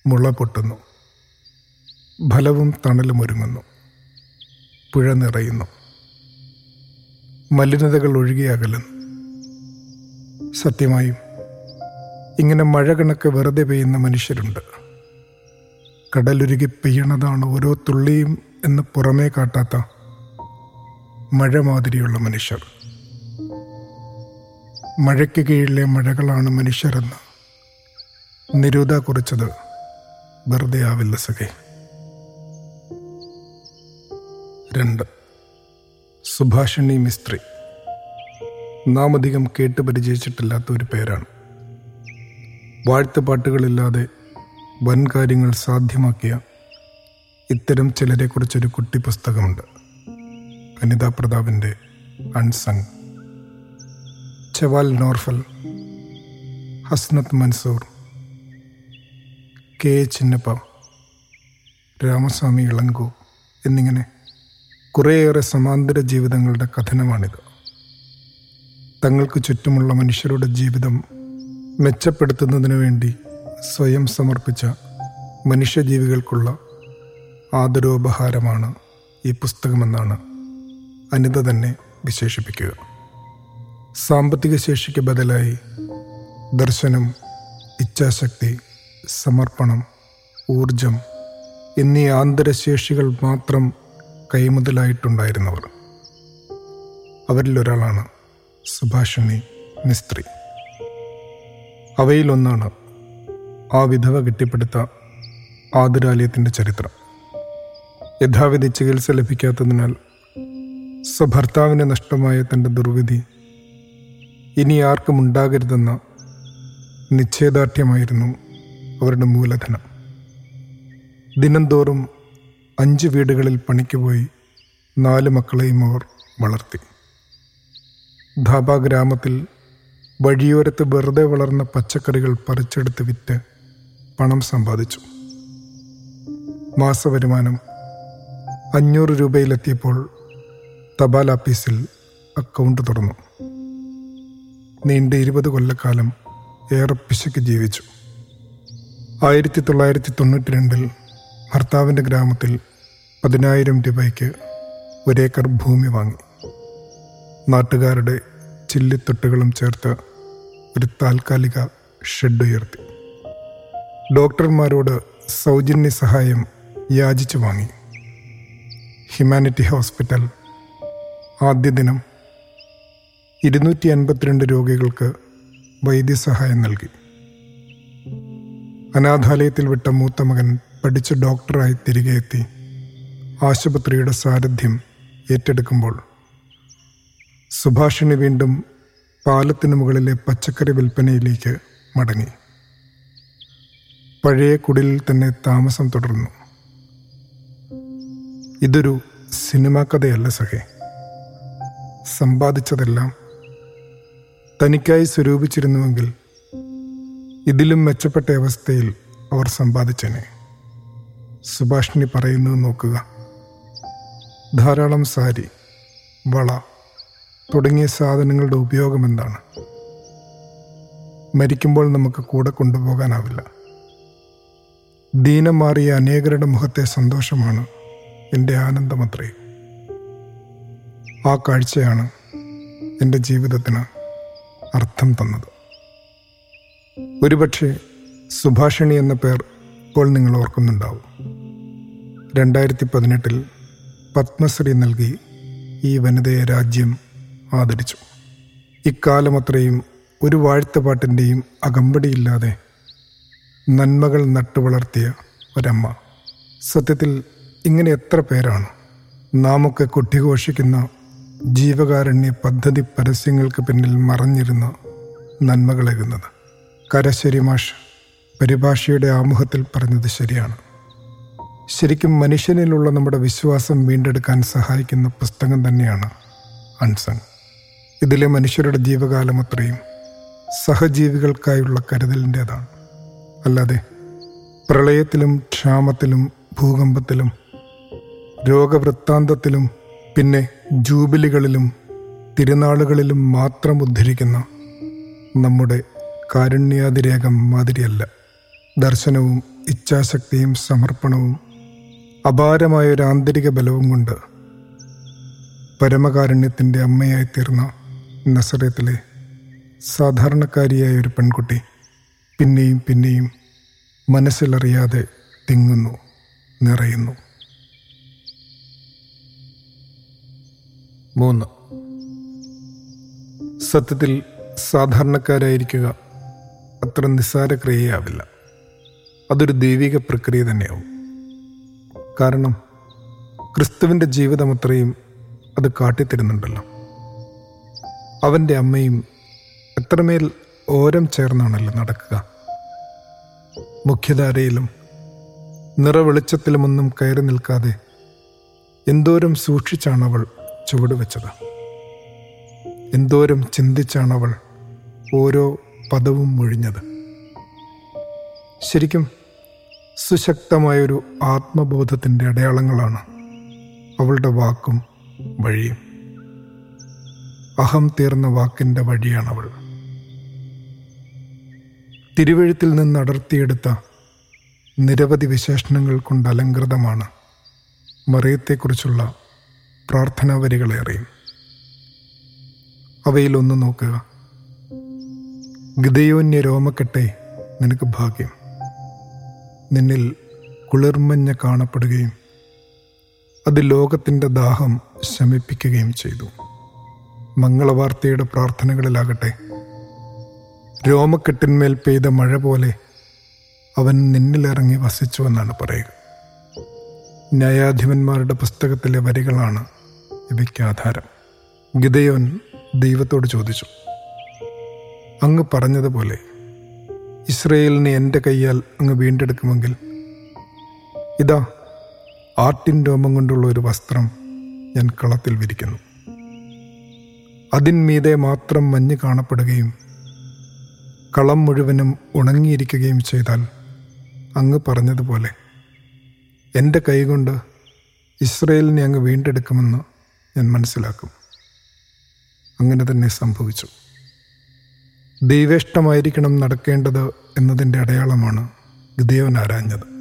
മുള പൊട്ടുന്നു. ഫലവും തണലും ഒരുങ്ങുന്നു. പുഴ നിറയുന്നു. മലിനതകൾ ഒഴുകിയകലുന്നു. സത്യമായും ഇങ്ങനെ മഴ കണക്ക് വെറുതെ പെയ്യുന്ന മനുഷ്യരുണ്ട്. കടലുരുകി പെയ്യണതാണ് ഓരോ തുള്ളിയും എന്ന് പുറമേ കാട്ടാത്ത മഴ മാതിരിയുള്ള മനുഷ്യർ. മഴയ്ക്ക് കീഴിലെ മഴകളാണ് മനുഷ്യരെന്ന് നിരൂത കുറിച്ചത് വെറുതെ ആവില്ല സഖേ. രണ്ട്. സുഭാഷിണി മിസ്ത്രി. നാം അധികം കേട്ട് പരിചയിച്ചിട്ടില്ലാത്ത ഒരു പേരാണ്. വാഴ്ത്തുപാട്ടുകളില്ലാതെ വൻ കാര്യങ്ങൾ സാധ്യമാക്കിയ ഇത്തരം ചിലരെക്കുറിച്ചൊരു കുട്ടി പുസ്തകമുണ്ട്. അനിതാ പ്രതാപിന്റെ അൺസങ് ചവാൽ നോർഫൽ ഹസ്നത്ത് മൻസൂർ കെ ചിന്നപ്പ രാമസ്വാമി ഇളങ്കോ എന്നിങ്ങനെ കുറേയേറെ സമാന്തര ജീവിതങ്ങളുടെ കഥനമാണിത്. തങ്ങൾക്ക് ചുറ്റുമുള്ള മനുഷ്യരുടെ ജീവിതം മെച്ചപ്പെടുത്തുന്നതിനു വേണ്ടി സ്വയം സമർപ്പിച്ച മനുഷ്യജീവികൾക്കുള്ള ആദരോപഹാരമാണ് ഈ പുസ്തകമെന്നാണ് അനിത തന്നെ വിശേഷിപ്പിക്കുക. സാമ്പത്തിക ശേഷിക്ക് ബദലായി ദർശനം ഇച്ഛാശക്തി സമർപ്പണം ഊർജം എന്നീ ആന്തരശേഷികൾ മാത്രം കൈമുതലായിട്ടുണ്ടായിരുന്നവർ. അവരിലൊരാളാണ് സുഭാഷിണി മിസ്ത്രി. അവയിലൊന്നാണ് ആ വിധവ കെട്ടിപ്പടുത്ത ആതുരാലയത്തിന്റെ ചരിത്രം. യഥാവിധി ചികിത്സ ലഭിക്കാത്തതിനാൽ സ്വഭർത്താവിന് നഷ്ടമായ തന്റെ ദുർവിധി ഇനി ആർക്കും ഉണ്ടാകരുതെന്ന നിശ്ചയദാർഢ്യമായിരുന്നു അവരുടെ മൂലധനം. ദിനംതോറും അഞ്ച് വീടുകളിൽ പണിക്ക് പോയി നാല് മക്കളെയും അവർ വളർത്തി. ധാബ ഗ്രാമത്തിൽ വഴിയോരത്ത് വെറുതെ വളർന്ന പച്ചക്കറികൾ പറിച്ചെടുത്ത് വിറ്റ് പണം സമ്പാദിച്ചു. മാസവരുമാനം അഞ്ഞൂറ് രൂപയിലെത്തിയപ്പോൾ തപാൽ ഓഫീസിൽ അക്കൗണ്ട് തുറന്നു. നീണ്ട ഇരുപത് കൊല്ലക്കാലം ഏറെ പിശുക്ക് ജീവിച്ചു. ആയിരത്തി തൊള്ളായിരത്തി തൊണ്ണൂറ്റി രണ്ടിൽ ഭർത്താവിന്റെ ഗ്രാമത്തിൽ പതിനായിരം രൂപയ്ക്ക് ഒരേക്കർ ഭൂമി വാങ്ങി. നാട്ടുകാരുടെ ചില്ലിത്തൊട്ടുകളും ചേർത്ത് ഒരു താൽക്കാലിക ഷെഡ് ഉയർത്തി. ഡോക്ടർമാരോട് സൗജന്യ സഹായം യാചിച്ചു വാങ്ങി. ഹ്യൂമാനിറ്റി ഹോസ്പിറ്റൽ ആദ്യ ദിനം ഇരുന്നൂറ്റി അൻപത്തിരണ്ട് രോഗികൾക്ക് വൈദ്യസഹായം നൽകി. അനാഥാലയത്തിൽ വിട്ട മൂത്ത മകൻ പഠിച്ച് ഡോക്ടറായി തിരികെ എത്തി ആശുപത്രിയുടെ സാരഥ്യം ഏറ്റെടുക്കുമ്പോൾ സുഭാഷിണി വീണ്ടും പാലത്തിനു മുകളിലെ പച്ചക്കറി വിൽപ്പനയിലേക്ക് മടങ്ങി. പഴയ കുടിലിൽ തന്നെ താമസം തുടർന്നു. ഇതൊരു സിനിമാ കഥയല്ല സഖേ. സമ്പാദിച്ചതെല്ലാം തനിക്കായി സ്വരൂപിച്ചിരുന്നുവെങ്കിൽ ഇതിലും മെച്ചപ്പെട്ട അവസ്ഥയിൽ അവർ സമ്പാദിച്ചനെ. സുഭാഷിണി പറയുന്നത് നോക്കുക. ധാരാളം സാരി വള തുടങ്ങിയ സാധനങ്ങളുടെ ഉപയോഗം എന്താണ്? മരിക്കുമ്പോൾ നമുക്ക് കൂടെ കൊണ്ടുപോകാനാവില്ല. ദീനം മാറിയ അനേകരുടെ മുഖത്തെ സന്തോഷമാണ് എന്റെ ആനന്ദമത്രേ. ആ കാഴ്ചയാണ് എന്റെ ജീവിതത്തിന് അർത്ഥം തന്നത്. ഒരുപക്ഷെ സുഭാഷിണി എന്ന പേർ ഇപ്പോൾ നിങ്ങൾ ഓർക്കുന്നുണ്ടാവും. രണ്ടായിരത്തി പതിനെട്ടിൽ പത്മശ്രീ നൽകി ഈ വനിതയെ രാജ്യം ആദരിച്ചു. ഇക്കാലമത്രയും ഒരു വാഴ്ത്തുപാട്ടിന്റെയും അകമ്പടിയില്ലാതെ നന്മകൾ നട്ടുവളർത്തിയ ഒരമ്മ. സത്യത്തിൽ ഇങ്ങനെ എത്ര പേരാണ്? നാമൊക്കെ കൊട്ടിഘോഷിക്കുന്ന ജീവകാരുണ്യ പദ്ധതി പരസ്യങ്ങൾക്ക് പിന്നിൽ മറഞ്ഞിരുന്ന നന്മകളേകുന്നത്. കരശ്ശേരി മാഷ് പരിഭാഷയുടെ ആമുഖത്തിൽ പറഞ്ഞത് ശരിയാണ്. ശരിക്കും മനുഷ്യനിലുള്ള നമ്മുടെ വിശ്വാസം വീണ്ടെടുക്കാൻ സഹായിക്കുന്ന പുസ്തകം തന്നെയാണ് അൺസങ് ഇതിലെ മനുഷ്യരുടെ ജീവകാലം അത്രയും സഹജീവികൾക്കായുള്ള കരുതലിന്റെതാണ്. അല്ലാതെ പ്രളയത്തിലും ക്ഷാമത്തിലും ഭൂകമ്പത്തിലും രോഗവൃത്താന്തത്തിലും പിന്നെ ജൂബിലികളിലും തിരുനാളുകളിലും മാത്രം ഉദ്ധരിക്കുന്ന നമ്മുടെ കാരുണ്യാതിരേകം മാതിരിയല്ല. ദർശനവും ഇച്ഛാശക്തിയും സമർപ്പണവും അപാരമായ ഒരു ആന്തരിക ബലവും കൊണ്ട് പരമകാരുണ്യത്തിന്റെ അമ്മയായി തീർന്ന നസറത്തിലെ സാധാരണക്കാരിയായ ഒരു പെൺകുട്ടി പിന്നെയും പിന്നെയും മനസ്സിലറിയാതെ തിങ്ങുന്നു നിറയുന്നു. മൂന്ന്. സത്യത്തിൽ സാധാരണക്കാരായിരിക്കുക അത്ര നിസ്സാര ക്രിയയാവില്ല അതൊരു ദൈവിക പ്രക്രിയ തന്നെയാവും. കാരണം ക്രിസ്തുവിന്റെ ജീവിതം അത്രയും അത് കാട്ടിത്തരുന്നുണ്ടല്ലോ. അവന്റെ അമ്മയും എത്രമേൽ ഓരം ചേർന്നാണല്ലോ നടക്കുക. മുഖ്യധാരയിലും നിറവെളിച്ചത്തിലുമൊന്നും കയറി നിൽക്കാതെ എന്തോരം സൂക്ഷിച്ചാണ് അവൾ ചുവടുവെച്ചത് എന്തോരം ചിന്തിച്ചാണ് അവൾ ഓരോ പദവും മൊഴിഞ്ഞത്. ശരിക്കും സുശക്തമായൊരു ആത്മബോധത്തിന്റെ അടയാളങ്ങളാണ് അവളുടെ വാക്കും വഴിയും. അഹം തീർന്ന വാക്കിന്റെ വഴിയാണവൾ. തിരുവഴുത്തിൽ നിന്ന് അടർത്തിയെടുത്ത നിരവധി വിശേഷണങ്ങൾ കൊണ്ട് അലങ്കൃതമാണ് മറിയത്തെക്കുറിച്ചുള്ള പ്രാർത്ഥനാ വരികളേറെയും അവയിലൊന്ന് നോക്കുക. ഗിതയോന്യ രോമക്കെട്ടെ നിനക്ക് ഭാഗ്യം. നിന്നിൽ കുളിർമഞ്ഞ കാണപ്പെടുകയും അത് ലോകത്തിന്റെ ദാഹം ശമിപ്പിക്കുകയും ചെയ്തു. മംഗളവാർത്തയുടെ പ്രാർത്ഥനകളിലാകട്ടെ. രോമക്കെട്ടിന്മേൽ പെയ്ത മഴ പോലെ അവൻ നിന്നിലിറങ്ങി വസിച്ചു എന്നാണ് പറയുക. ന്യായാധിപന്മാരുടെ പുസ്തകത്തിലെ വരികളാണ് ഇവയ്ക്ക് ആധാരം. ഗിതയോൻ ദൈവത്തോട് ചോദിച്ചു അങ്ങ് പറഞ്ഞതുപോലെ ഇസ്രയേലിനെ എന്റെ കയ്യാൽ അങ്ങ് വീണ്ടെടുക്കുമെങ്കിൽ ഇതാ ആട്ടിൻ രോമം കൊണ്ടുള്ള ഒരു വസ്ത്രം ഞാൻ കളത്തിൽ വിരിക്കുന്നു. അതിന്മീതെ മാത്രം മഞ്ഞ് കാണപ്പെടുകയും കളം മുഴുവനും ഉണങ്ങിയിരിക്കുകയും ചെയ്താൽ അങ്ങ് പറഞ്ഞതുപോലെ എന്റെ കൈകൊണ്ട് ഇസ്രയേലിനെ അങ്ങ് വീണ്ടെടുക്കുമെന്ന് ഞാൻ മനസ്സിലാക്കും. അങ്ങനെ തന്നെ സംഭവിച്ചു. ദൈവേഷ്ടമായിരിക്കണം നടക്കേണ്ടത് എന്നതിന്റെ അടയാളമാണ് ഗദേവൻ ആരാഞ്ഞത്.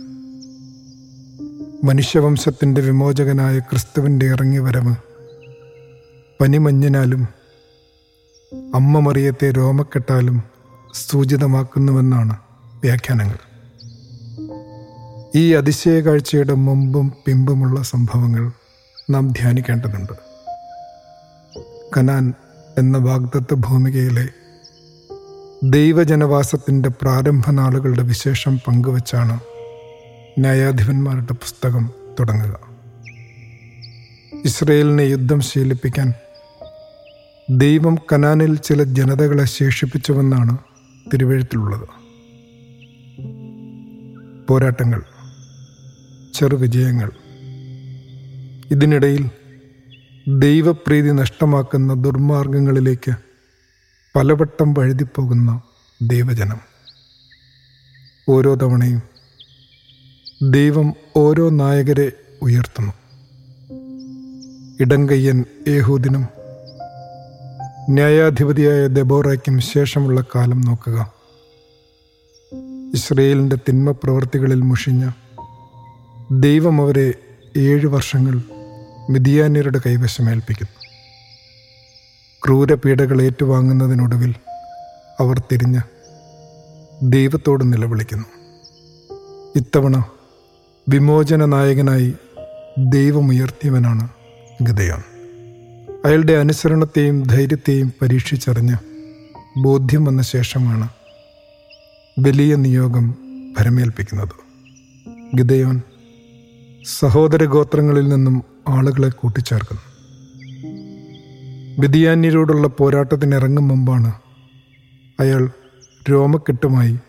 മനുഷ്യവംശത്തിന്റെ വിമോചകനായ ക്രിസ്തുവിന്റെ ഇറങ്ങിവരവ് പനിമഞ്ഞിനാലും അമ്മ മറിയത്തെ രോമക്കെട്ടാലും സൂചിതമാക്കുന്നുവെന്നാണ് വ്യാഖ്യാനങ്ങൾ. ഈ അതിശയ കാഴ്ചയുടെ മുമ്പും പിമ്പുമുള്ള സംഭവങ്ങൾ നാം ധ്യാനിക്കേണ്ടതുണ്ട്. കനാൻ എന്ന വാഗ്ദത്ത ഭൂമികയിലെ ദൈവജനവാസത്തിന്റെ പ്രാരംഭ നാളുകളുടെ വിശേഷം പങ്കുവച്ചാണ് ന്യായാധിപന്മാരുടെ പുസ്തകം തുടങ്ങുക. ഇസ്രയേലിനെ യുദ്ധം ശീലിപ്പിക്കാൻ ദൈവം കനാനിൽ ചില ജനതകളെ ശേഷിപ്പിച്ചുവെന്നാണ് തിരുവഴുത്തിലുള്ളത്. പോരാട്ടങ്ങൾ ചെറുവിജയങ്ങൾ ഇതിനിടയിൽ ദൈവപ്രീതി നഷ്ടമാക്കുന്ന ദുർമാർഗങ്ങളിലേക്ക് പലവട്ടം വഴുതിപ്പോകുന്ന ദൈവജനം. ഓരോ തവണയും ദൈവം ഓരോ നായകരെ ഉയർത്തുന്നു. ഇടങ്കയ്യൻ ഏഹൂദിനും ന്യായാധിപതിയായ ദബോറയ്ക്കും ശേഷമുള്ള കാലം നോക്കുക. ഇസ്രയേലിന്റെ തിന്മ പ്രവൃത്തികളിൽ മുഷിഞ്ഞ ദൈവം അവരെ ഏഴ് വർഷങ്ങൾ മിതിയാന്യരുടെ കൈവശമേൽപ്പിക്കുന്നു ക്രൂരപീഡകൾ ഏറ്റുവാങ്ങുന്നതിനൊടുവിൽ അവർ തിരിഞ്ഞ് ദൈവത്തോട് നിലവിളിക്കുന്നു. ഇത്തവണ വിമോചന നായകനായി ദൈവമുയർത്തിയവനാണ് ഗതയോൻ അയാളുടെ അനുസരണത്തെയും ധൈര്യത്തെയും പരീക്ഷിച്ചറിഞ്ഞ് ബോധ്യം വന്ന ശേഷമാണ് വലിയ നിയോഗം ഭരമേൽപ്പിക്കുന്നത്. ഗിതയോൻ സഹോദര ഗോത്രങ്ങളിൽ നിന്നും ആളുകളെ കൂട്ടിച്ചേർക്കുന്നു. വിധിയാന്യരോടുള്ള പോരാട്ടത്തിനിറങ്ങും മുമ്പാണ് അയാൾ രോമക്കെട്ടുമായി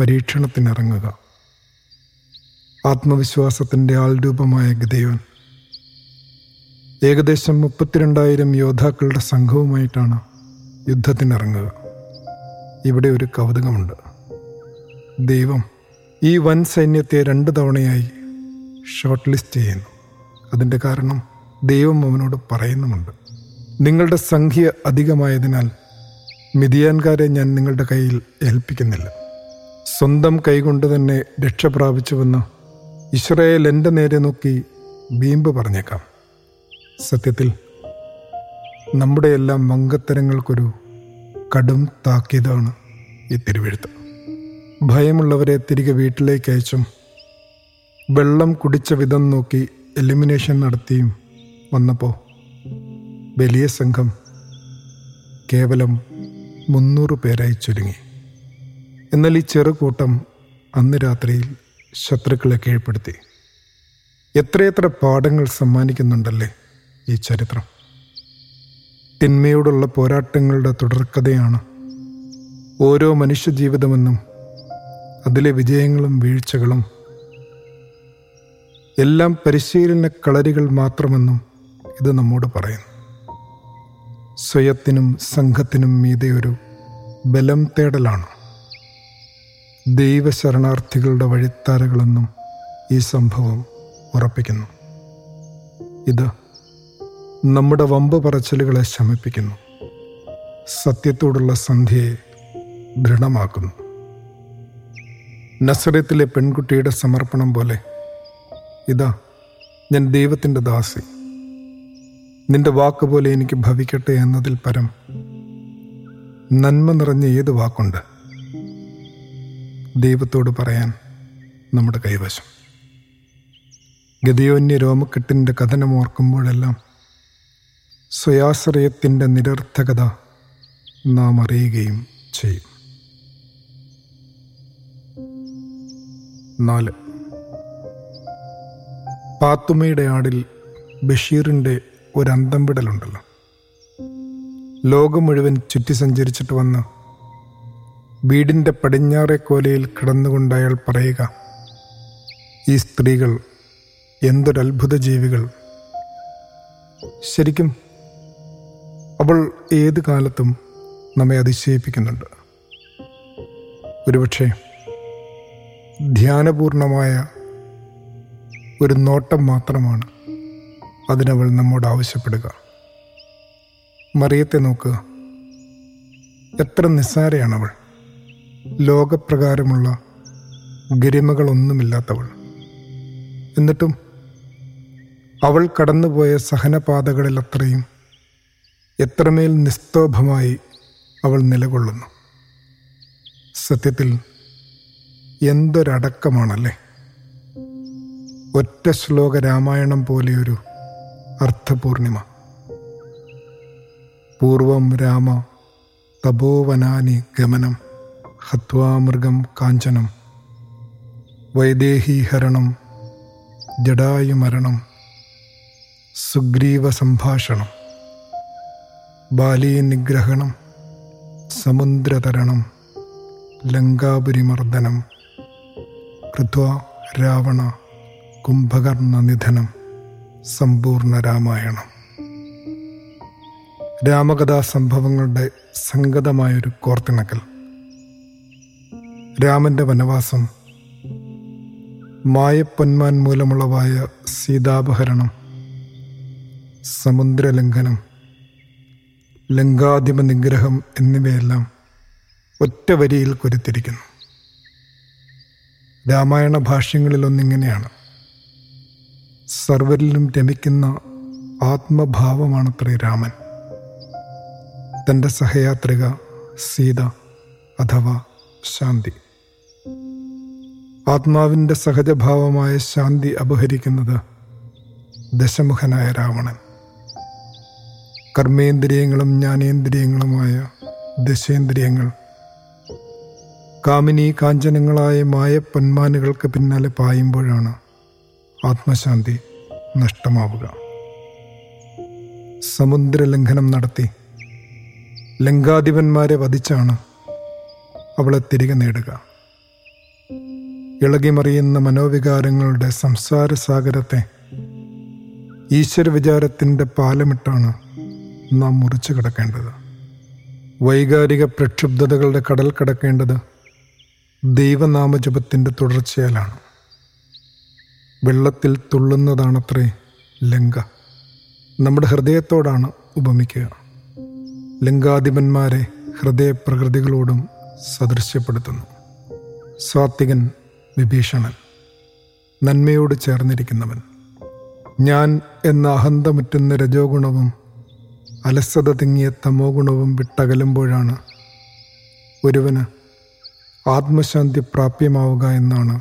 പരീക്ഷണത്തിനിറങ്ങുക. ആത്മവിശ്വാസത്തിന്റെ ആൾരൂപമായ ഗിതയോൻ ഏകദേശം മുപ്പത്തിരണ്ടായിരം യോദ്ധാക്കളുടെ സംഘവുമായിട്ടാണ് യുദ്ധത്തിനിറങ്ങുക. ഇവിടെ ഒരു കൗതുകമുണ്ട്. ദൈവം ഈ വൻ സൈന്യത്തെ രണ്ട് തവണയായി ഷോർട്ട് ലിസ്റ്റ് ചെയ്യുന്നു. അതിന്റെ കാരണം ദൈവം അവനോട് പറയുന്നുമുണ്ട്. നിങ്ങളുടെ സംഖ്യ അധികമായതിനാൽ മിതിയാൻകാരെ ഞാൻ നിങ്ങളുടെ കയ്യിൽ ഏൽപ്പിക്കുന്നില്ല. സ്വന്തം കൈകൊണ്ട് തന്നെ രക്ഷ പ്രാപിച്ചുവെന്ന് ഇസ്രയേൽ എന്റെ നേരെ നോക്കി ബീമ്പ് പറഞ്ഞേക്കാം. സത്യത്തിൽ നമ്മുടെ എല്ലാം മങ്കത്തരങ്ങൾക്കൊരു കടും താക്കീതാണ് ഈ തിരുവെഴുത്ത്. ഭയമുള്ളവരെ തിരികെ വീട്ടിലേക്ക് അയച്ചും വെള്ളം കുടിച്ച വിധം നോക്കി എലിമിനേഷൻ നടത്തിയും വന്നപ്പോൾ വലിയ സംഘം കേവലം മുന്നൂറ് പേരായി ചുരുങ്ങി. എന്നാൽ ഈ ചെറുകൂട്ടം അന്ന് രാത്രിയിൽ ശത്രുക്കളെ കീഴ്പ്പെടുത്തി. എത്രയെത്ര പാഠങ്ങൾ സമ്മാനിക്കുന്നുണ്ടല്ലേ? ഈ ചരിത്രം. തിന്മയോടുള്ള പോരാട്ടങ്ങളുടെ തുടർക്കഥയാണ് ഓരോ മനുഷ്യജീവിതമെന്നും അതിലെ വിജയങ്ങളും വീഴ്ചകളും. എല്ലാം പരിശീലന കളരികൾ മാത്രമെന്നും ഇത് നമ്മോട് പറയുന്നു. സ്വയത്തിനും സംഘത്തിനും മീതെ ഒരു ബലം തേടലാണ്. ദൈവശരണാർത്ഥികളുടെ വഴിത്താരകളെന്നും ഈ സംഭവം ഉറപ്പിക്കുന്നു. ഇത് നമ്മുടെ വമ്പ് പറച്ചിലുകളെ ശമിപ്പിക്കുന്നു. സത്യത്തോടുള്ള സന്ധ്യയെ ദൃഢമാക്കുന്നു. നസറത്തിലെ പെൺകുട്ടിയുടെ സമർപ്പണം പോലെ ഇതാ ഞാൻ ദൈവത്തിന്റെ ദാസി. നിന്റെ വാക്ക് പോലെ എനിക്ക് ഭവിക്കട്ടെ എന്നതിൽ പരം നന്മ നിറഞ്ഞ ഏത് വാക്കുണ്ട്? ദൈവത്തോട് പറയാൻ നമ്മുടെ കൈവശം. ഗതിയോന്യ രോമക്കെട്ടിന്റെ കഥനം ഓർക്കുമ്പോഴെല്ലാം സ്വയാശ്രയത്തിന്റെ നിരർത്ഥകത നാം അറിയുകയും ചെയ്യും. നാല്. പാത്തുമ്മയുടെ ആടിൽ ബഷീറിന്റെ ഒരന്തം വിടലുണ്ടല്ലോ. ലോകം മുഴുവൻ ചുറ്റി സഞ്ചരിച്ചിട്ട് വന്ന് വീടിന്റെ പടിഞ്ഞാറെ കോലയിൽ കിടന്നുകൊണ്ട് അയാൾ പറയുക ഈ സ്ത്രീകൾ എന്തൊരത്ഭുത ജീവികൾ. ശരിക്കും അവൾ ഏത് കാലത്തും നമ്മെ അതിശയിപ്പിക്കുന്നുണ്ട്. ഒരുപക്ഷെ ധ്യാനപൂർണമായ ഒരു നോട്ടം മാത്രമാണ് അതിനവൾ നമ്മോട് ആവശ്യപ്പെടുക. മറിയത്തെ നോക്കുക എത്ര നിസ്സാരയാണവൾ. ലോകപ്രകാരമുള്ള ഗരിമകളൊന്നുമില്ലാത്തവൾ. എന്നിട്ടും അവൾ കടന്നുപോയ സഹനപാതകളിൽ അത്രയും എത്രമേൽ നിസ്തോഭമായി അവൾ നിലകൊള്ളുന്നു. സത്യത്തിൽ എന്തൊരടക്കമാണല്ലേ? ഒറ്റ ശ്ലോക രാമായണം പോലെയൊരു അർത്ഥപൂർണിമ. പൂർവം രാമ തപോവനാനി ഗമനം ഹത്വാമൃഗം കാഞ്ചനം വൈദേഹീഹരണം ജടായുമരണം സുഗ്രീവ സംഭാഷണം. ബാലീനിഗ്രഹണം സമുദ്രതരണം ലങ്കാപുരിമർദ്ദനം കൃത്വ രാവണ കുംഭകർണ നിധനം സമ്പൂർണ രാമായണം. രാമകഥാ സംഭവങ്ങളുടെ സംഗതമായൊരു കോർത്തിണക്കൽ. രാമന്റെ വനവാസം മായപ്പൊന്മാൻ മൂലമുളവായ സീതാപഹരണം സമുദ്രലംഘനം ലങ്കാധിപ നിഗ്രഹം എന്നിവയെല്ലാം ഒറ്റ വരിയിൽ കുരുത്തിരിക്കുന്നു. രാമായണ ഭാഷ്യങ്ങളിലൊന്നിങ്ങനെയാണ് സർവരിലും രമിക്കുന്ന ആത്മഭാവമാണത്രേ രാമൻ. തന്റെ സഹയാത്രിക സീത അഥവാ ശാന്തി. ആത്മാവിന്റെ സഹജഭാവമായ ശാന്തി അപഹരിക്കുന്നത് ദശമുഖനായ രാവണൻ. കർമ്മേന്ദ്രിയങ്ങളും ജ്ഞാനേന്ദ്രിയങ്ങളുമായ ദശേന്ദ്രിയങ്ങൾ. കാമിനി കാഞ്ചനങ്ങളായ മായ പൊന്മാനുകൾക്ക് പിന്നാലെ പായുമ്പോഴാണ് ആത്മശാന്തി നഷ്ടമാവുക. സമുദ്രലംഘനം നടത്തി ലങ്കാധിപന്മാരെ വധിച്ചാണ് അവളെ തിരികെ നേടുക. ഇളകിമറിയുന്ന മനോവികാരങ്ങളുടെ സംസാര സാഗരത്തെ ഈശ്വര വിചാരത്തിന്റെ പാലമിട്ടാണ് നാം മുറിച്ചു കിടക്കേണ്ടത്. വൈകാരിക പ്രക്ഷുബ്ധതകളുടെ കടൽ കടക്കേണ്ടത് ദൈവനാമജപത്തിന്റെ തുടർച്ചയാലാണ്. വെള്ളത്തിൽ തുള്ളുന്നതാണത്രേ ലങ്ക. നമ്മുടെ ഹൃദയത്തോടാണ് ഉപമിക്കുക. ലങ്കാധിപന്മാരെ ഹൃദയപ്രകൃതികളോടും സദൃശ്യപ്പെടുത്തുന്നു. സാത്വികൻ വിഭീഷണൻ നന്മയോട് ചേർന്നിരിക്കുന്നവൻ. ഞാൻ എന്ന അഹന്തമുറ്റുന്ന രജോഗുണവും അലസത തിങ്ങിയ തമോ ഗുണവും വിട്ടകലുമ്പോഴാണ് ഒരുവന് ആത്മശാന്തി പ്രാപ്യമാവുക എന്നാണ്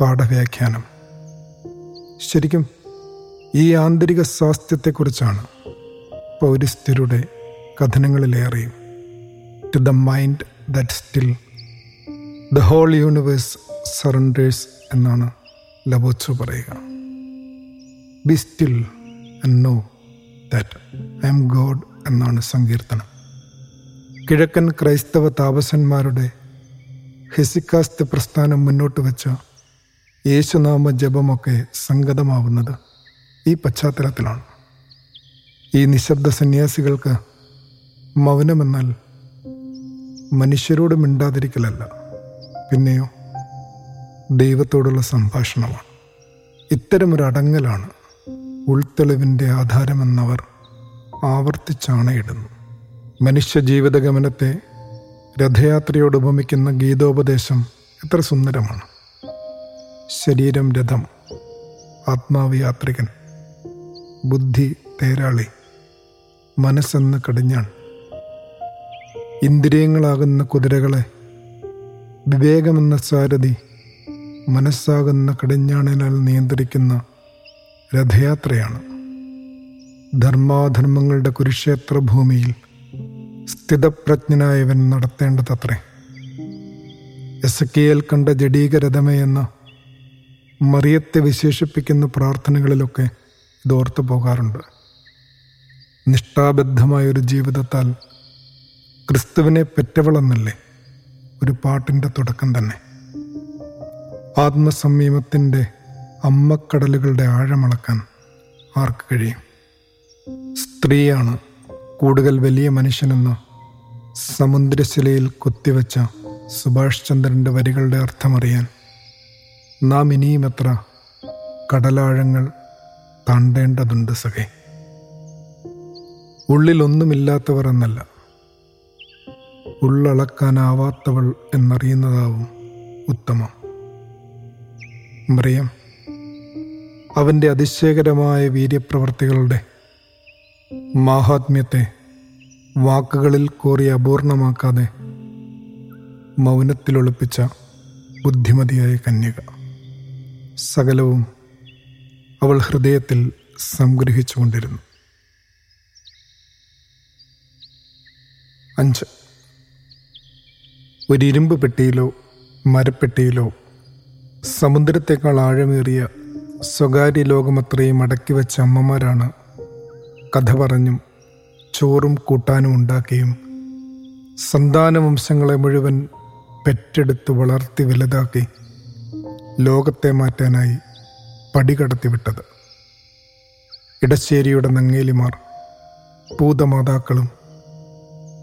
പാഠവ്യാഖ്യാനം. ശരിക്കും ഈ ആന്തരിക സ്വാസ്ഥ്യത്തെക്കുറിച്ചാണ് പൗരസ്ഥരുടെ കഥനങ്ങളിലേറെയും. To the mind that still the whole universe surrenders എന്നാണ് ലബോച്ചു പറയുക. Be still and know that I am God എന്നാണ് സങ്കീർത്തനം. കിഴക്കൻ ക്രൈസ്തവ താപസന്മാരുടെ ഹെസിക്കാസ്ത് പ്രസ്ഥാനം മുന്നോട്ട് വെച്ച യേശുനാമ ജപമൊക്കെ സംഗതമാവുന്നത് ഈ പശ്ചാത്തലത്തിലാണ്. ഈ നിശബ്ദ സന്യാസികൾക്ക് മൗനമെന്നാൽ മനുഷ്യരോട് മിണ്ടാതിരിക്കലല്ല പിന്നെയോ ദൈവത്തോടുള്ള സംഭാഷണമാണ്. ഇത്തരമൊരു അടങ്ങലാണ് ഉൾത്തെളിവിന്റെ ആധാരമെന്നവർ ആവർത്തിച്ചാണയിടുന്നു മനുഷ്യ ജീവിതഗമനത്തെ രഥയാത്രയോട് ഉപമിക്കുന്ന ഗീതോപദേശം എത്ര സുന്ദരമാണ്. ശരീരം രഥം ആത്മാവ് യാത്രികൻ ബുദ്ധി തേരാളി മനസ്സെന്ന കടിഞ്ഞാൺ. ഇന്ദ്രിയങ്ങളാകുന്ന കുതിരകളെ വിവേകമെന്ന സാരഥി മനസ്സാകുന്ന കടിഞ്ഞാണിനാൽ നിയന്ത്രിക്കുന്ന രഥയാത്രയാണ്. ധർമാധർമ്മങ്ങളുടെ കുരുക്ഷേത്ര ഭൂമിയിൽ സ്ഥിതപ്രജ്ഞനായവൻ നടത്തേണ്ടതത്രേ. എൽ കണ്ട ജഡീകരഥമേ എന്ന മറിയത്തെ വിശേഷിപ്പിക്കുന്ന പ്രാർത്ഥനകളിലൊക്കെ ഇതോർത്തു പോകാറുണ്ട്. നിഷ്ഠാബദ്ധമായൊരു ജീവിതത്താൽ ക്രിസ്തുവിനെ പെറ്റവളെന്നല്ലേ ഒരു പാട്ടിന്റെ തുടക്കം തന്നെ. ആത്മസംയമത്തിന്റെ അമ്മക്കടലുകളുടെ ആഴമളക്കാൻ ആർക്ക് കഴിയും? സ്ത്രീയാണ് കൂടുതൽ വലിയ മനുഷ്യനെന്ന് സമുദ്രശിലയിൽ കൊത്തിവെച്ച സുഭാഷ് ചന്ദ്രന്റെ വരികളുടെ അർത്ഥമറിയാൻ നാം ഇനിയും എത്ര കടലാഴങ്ങൾ താണ്ടേണ്ടതുണ്ട് സഖേ. ഉള്ളിലൊന്നുമില്ലാത്തവർ എന്നല്ല ഉള്ളളക്കാനാവാത്തവൾ എന്നറിയുന്നതാവും ഉത്തമം. മറിയം അവന്റെ അതിശയകരമായ വീര്യപ്രവർത്തികളുടെ മാഹാത്മ്യത്തെ വാക്കുകളിൽ കോറി അപൂർണമാക്കാതെ മൗനത്തിലൊളിപ്പിച്ച ബുദ്ധിമതിയായ കന്യക. സകലവും അവൾ ഹൃദയത്തിൽ സംഗ്രഹിച്ചുകൊണ്ടിരുന്നു. അഞ്ച്. ഒരു ഇരുമ്പ് പെട്ടിയിലോ മരപ്പെട്ടിയിലോ സമുദ്രത്തെക്കാൾ ആഴമേറിയ സ്വകാര്യ ലോകമത്രയും അടക്കി വെച്ച അമ്മമാരാണ്. കഥ പറഞ്ഞും ചോറും കൂട്ടാനും ഉണ്ടാക്കിയും സന്താനവംശങ്ങളെ മുഴുവൻ പെറ്റെടുത്ത് വളർത്തി വലുതാക്കി ലോകത്തെ മാറ്റാനായി പടികടത്തി വിട്ടത് ഇടശ്ശേരിയുടെ നങ്ങേലിമാർ പൂതമാതാക്കളും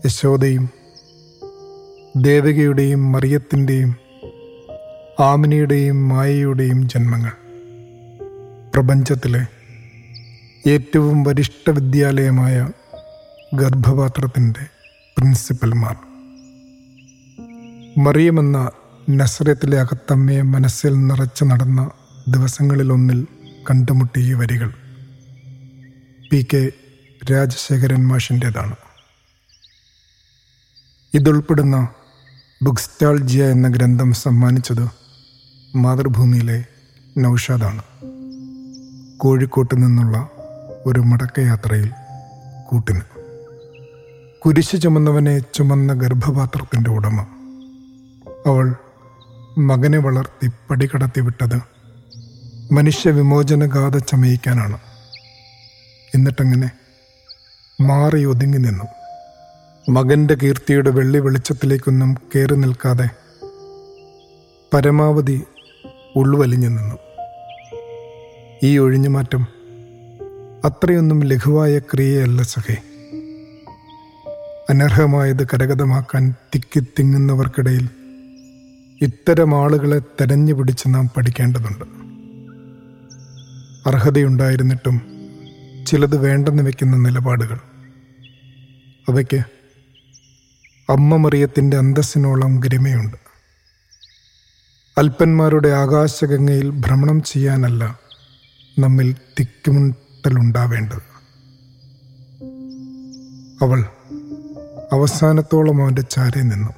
യശോദയും ദേവികയുടെയും മറിയത്തിന്റെയും ആമിനിയുടെയും മായയുടെയും ജന്മങ്ങൾ. പ്രപഞ്ചത്തിലെ ഏറ്റവും വരിഷ്ഠ വിദ്യാലയമായ ഗർഭപാത്രത്തിന്റെ പ്രിൻസിപ്പൽമാർ. മറിയമെന്ന നസ്രത്തിലെ അകത്തമ്മയെ മനസ്സിൽ നിറച്ചു നടന്ന ദിവസങ്ങളിലൊന്നിൽ കണ്ടുമുട്ടിയ വരികൾ പി കെ രാജശേഖരൻ മാഷിന്റേതാണ്. ഇതുൾപ്പെടുന്ന ബുക്സ്റ്റാൾജിയ എന്ന ഗ്രന്ഥം സമ്മാനിച്ചത് മാതൃഭൂമിയിലെ നൌഷാദാണ്. കോഴിക്കോട്ട് നിന്നുള്ള ഒരു മടക്കയാത്രയിൽ കൂട്ടിന്. കുരിശ് ചുമന്നവനെ ചുമന്ന ഗർഭപാത്രത്തിന്റെ ഉടമ. അവൾ മകനെ വളർത്തി പടികടത്തി വിട്ടത് മനുഷ്യ വിമോചനഗാഥ ചമയിക്കാനാണ്. എന്നിട്ടങ്ങനെ മാറി ഒതുങ്ങി നിന്നു. മകന്റെ കീർത്തിയുടെ വെള്ളി വെളിച്ചത്തിലേക്കൊന്നും കയറി നിൽക്കാതെ പരമാവധി ഉൾവലിഞ്ഞു നിന്നു. ഈ ഒഴിഞ്ഞുമാറ്റം അത്രയൊന്നും ലഘുവായ ക്രിയയല്ല സഖേ. അനർഹമായത് കരഗതമാക്കാൻ തിക്കിത്തിങ്ങുന്നവർക്കിടയിൽ ഇത്തരം ആളുകളെ തെരഞ്ഞു പിടിച്ച് നാം പഠിക്കേണ്ടതുണ്ട്. അർഹതയുണ്ടായിരുന്നിട്ടും ചിലത് വേണ്ടെന്ന് വെക്കുന്ന നിലപാടുകൾ. അവയ്ക്ക് അമ്മ മറിയത്തിന്റെ അന്തസ്സിനോളം ഗരിമയുണ്ട്. അല്പന്മാരുടെ ആകാശഗംഗയിൽ ഭ്രമണം ചെയ്യാനല്ല നമ്മിൽ തിക്കുമുട്ടലുണ്ടാവേണ്ടത്. അവൾ അവസാനത്തോളം അവന്റെ ചാരെ നിന്നു.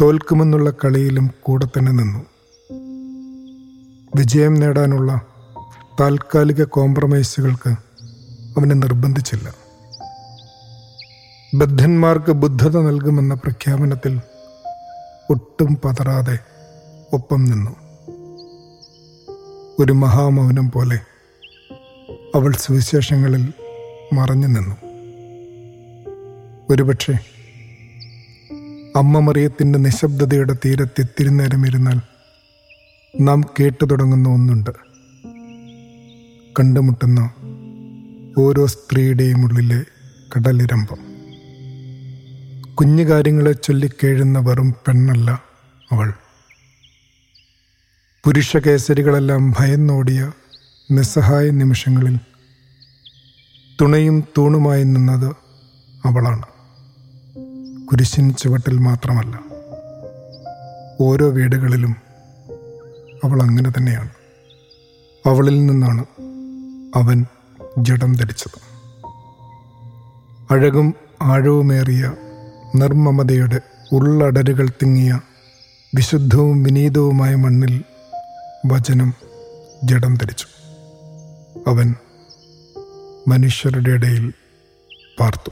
തോൽക്കുമെന്നുള്ള കളിയിലും കൂടെ തന്നെ നിന്നു. വിജയം നേടാനുള്ള താൽക്കാലിക കോംപ്രമൈസുകൾക്ക് അവനെ നിർബന്ധിച്ചില്ല. ബദ്ധന്മാർക്ക് ബുദ്ധത നൽകുമെന്ന പ്രഖ്യാപനത്തിൽ ഒട്ടും പതറാതെ ഒപ്പം നിന്നു. ഒരു മഹാമൗനം പോലെ അവൾ സുവിശേഷങ്ങളിൽ മറഞ്ഞു നിന്നു. ഒരുപക്ഷെ അമ്മ മറിയത്തിന്റെ നിശബ്ദതയുടെ തീരത്ത് ഇത്തിരി നേരം ഇരുന്നാൽ നാം കേട്ടു തുടങ്ങുന്ന ഒന്നുണ്ട്. കണ്ടുമുട്ടുന്ന ഓരോ സ്ത്രീയുടെയും ഉള്ളിലെ കടലിരമ്പം. കുഞ്ഞു കാര്യങ്ങളെ ചൊല്ലിക്കേഴുന്ന വെറും പെണ്ണല്ല അവൾ. പുരുഷ കേസരികളെല്ലാം ഭയന്നോടിയ നിസ്സഹായ നിമിഷങ്ങളിൽ തുണയും തൂണുമായി നിന്നത് അവളാണ്. കുരിശിൻ ചുവട്ടിൽ മാത്രമല്ല ഓരോ വീടുകളിലും അവൾ അങ്ങനെ തന്നെയാണ്. അവളിൽ നിന്നാണ് അവൻ ജഡം ധരിച്ചത്. അഴകും ആഴവുമേറിയ നിർമ്മമതയുടെ ഉള്ളടരുകൾ തിങ്ങിയ വിശുദ്ധവും വിനീതവുമായ മണ്ണിൽ വചനം ജഡം ധരിച്ചു. അവൻ മനുഷ്യരുടെ ഇടയിൽ പാർത്തു.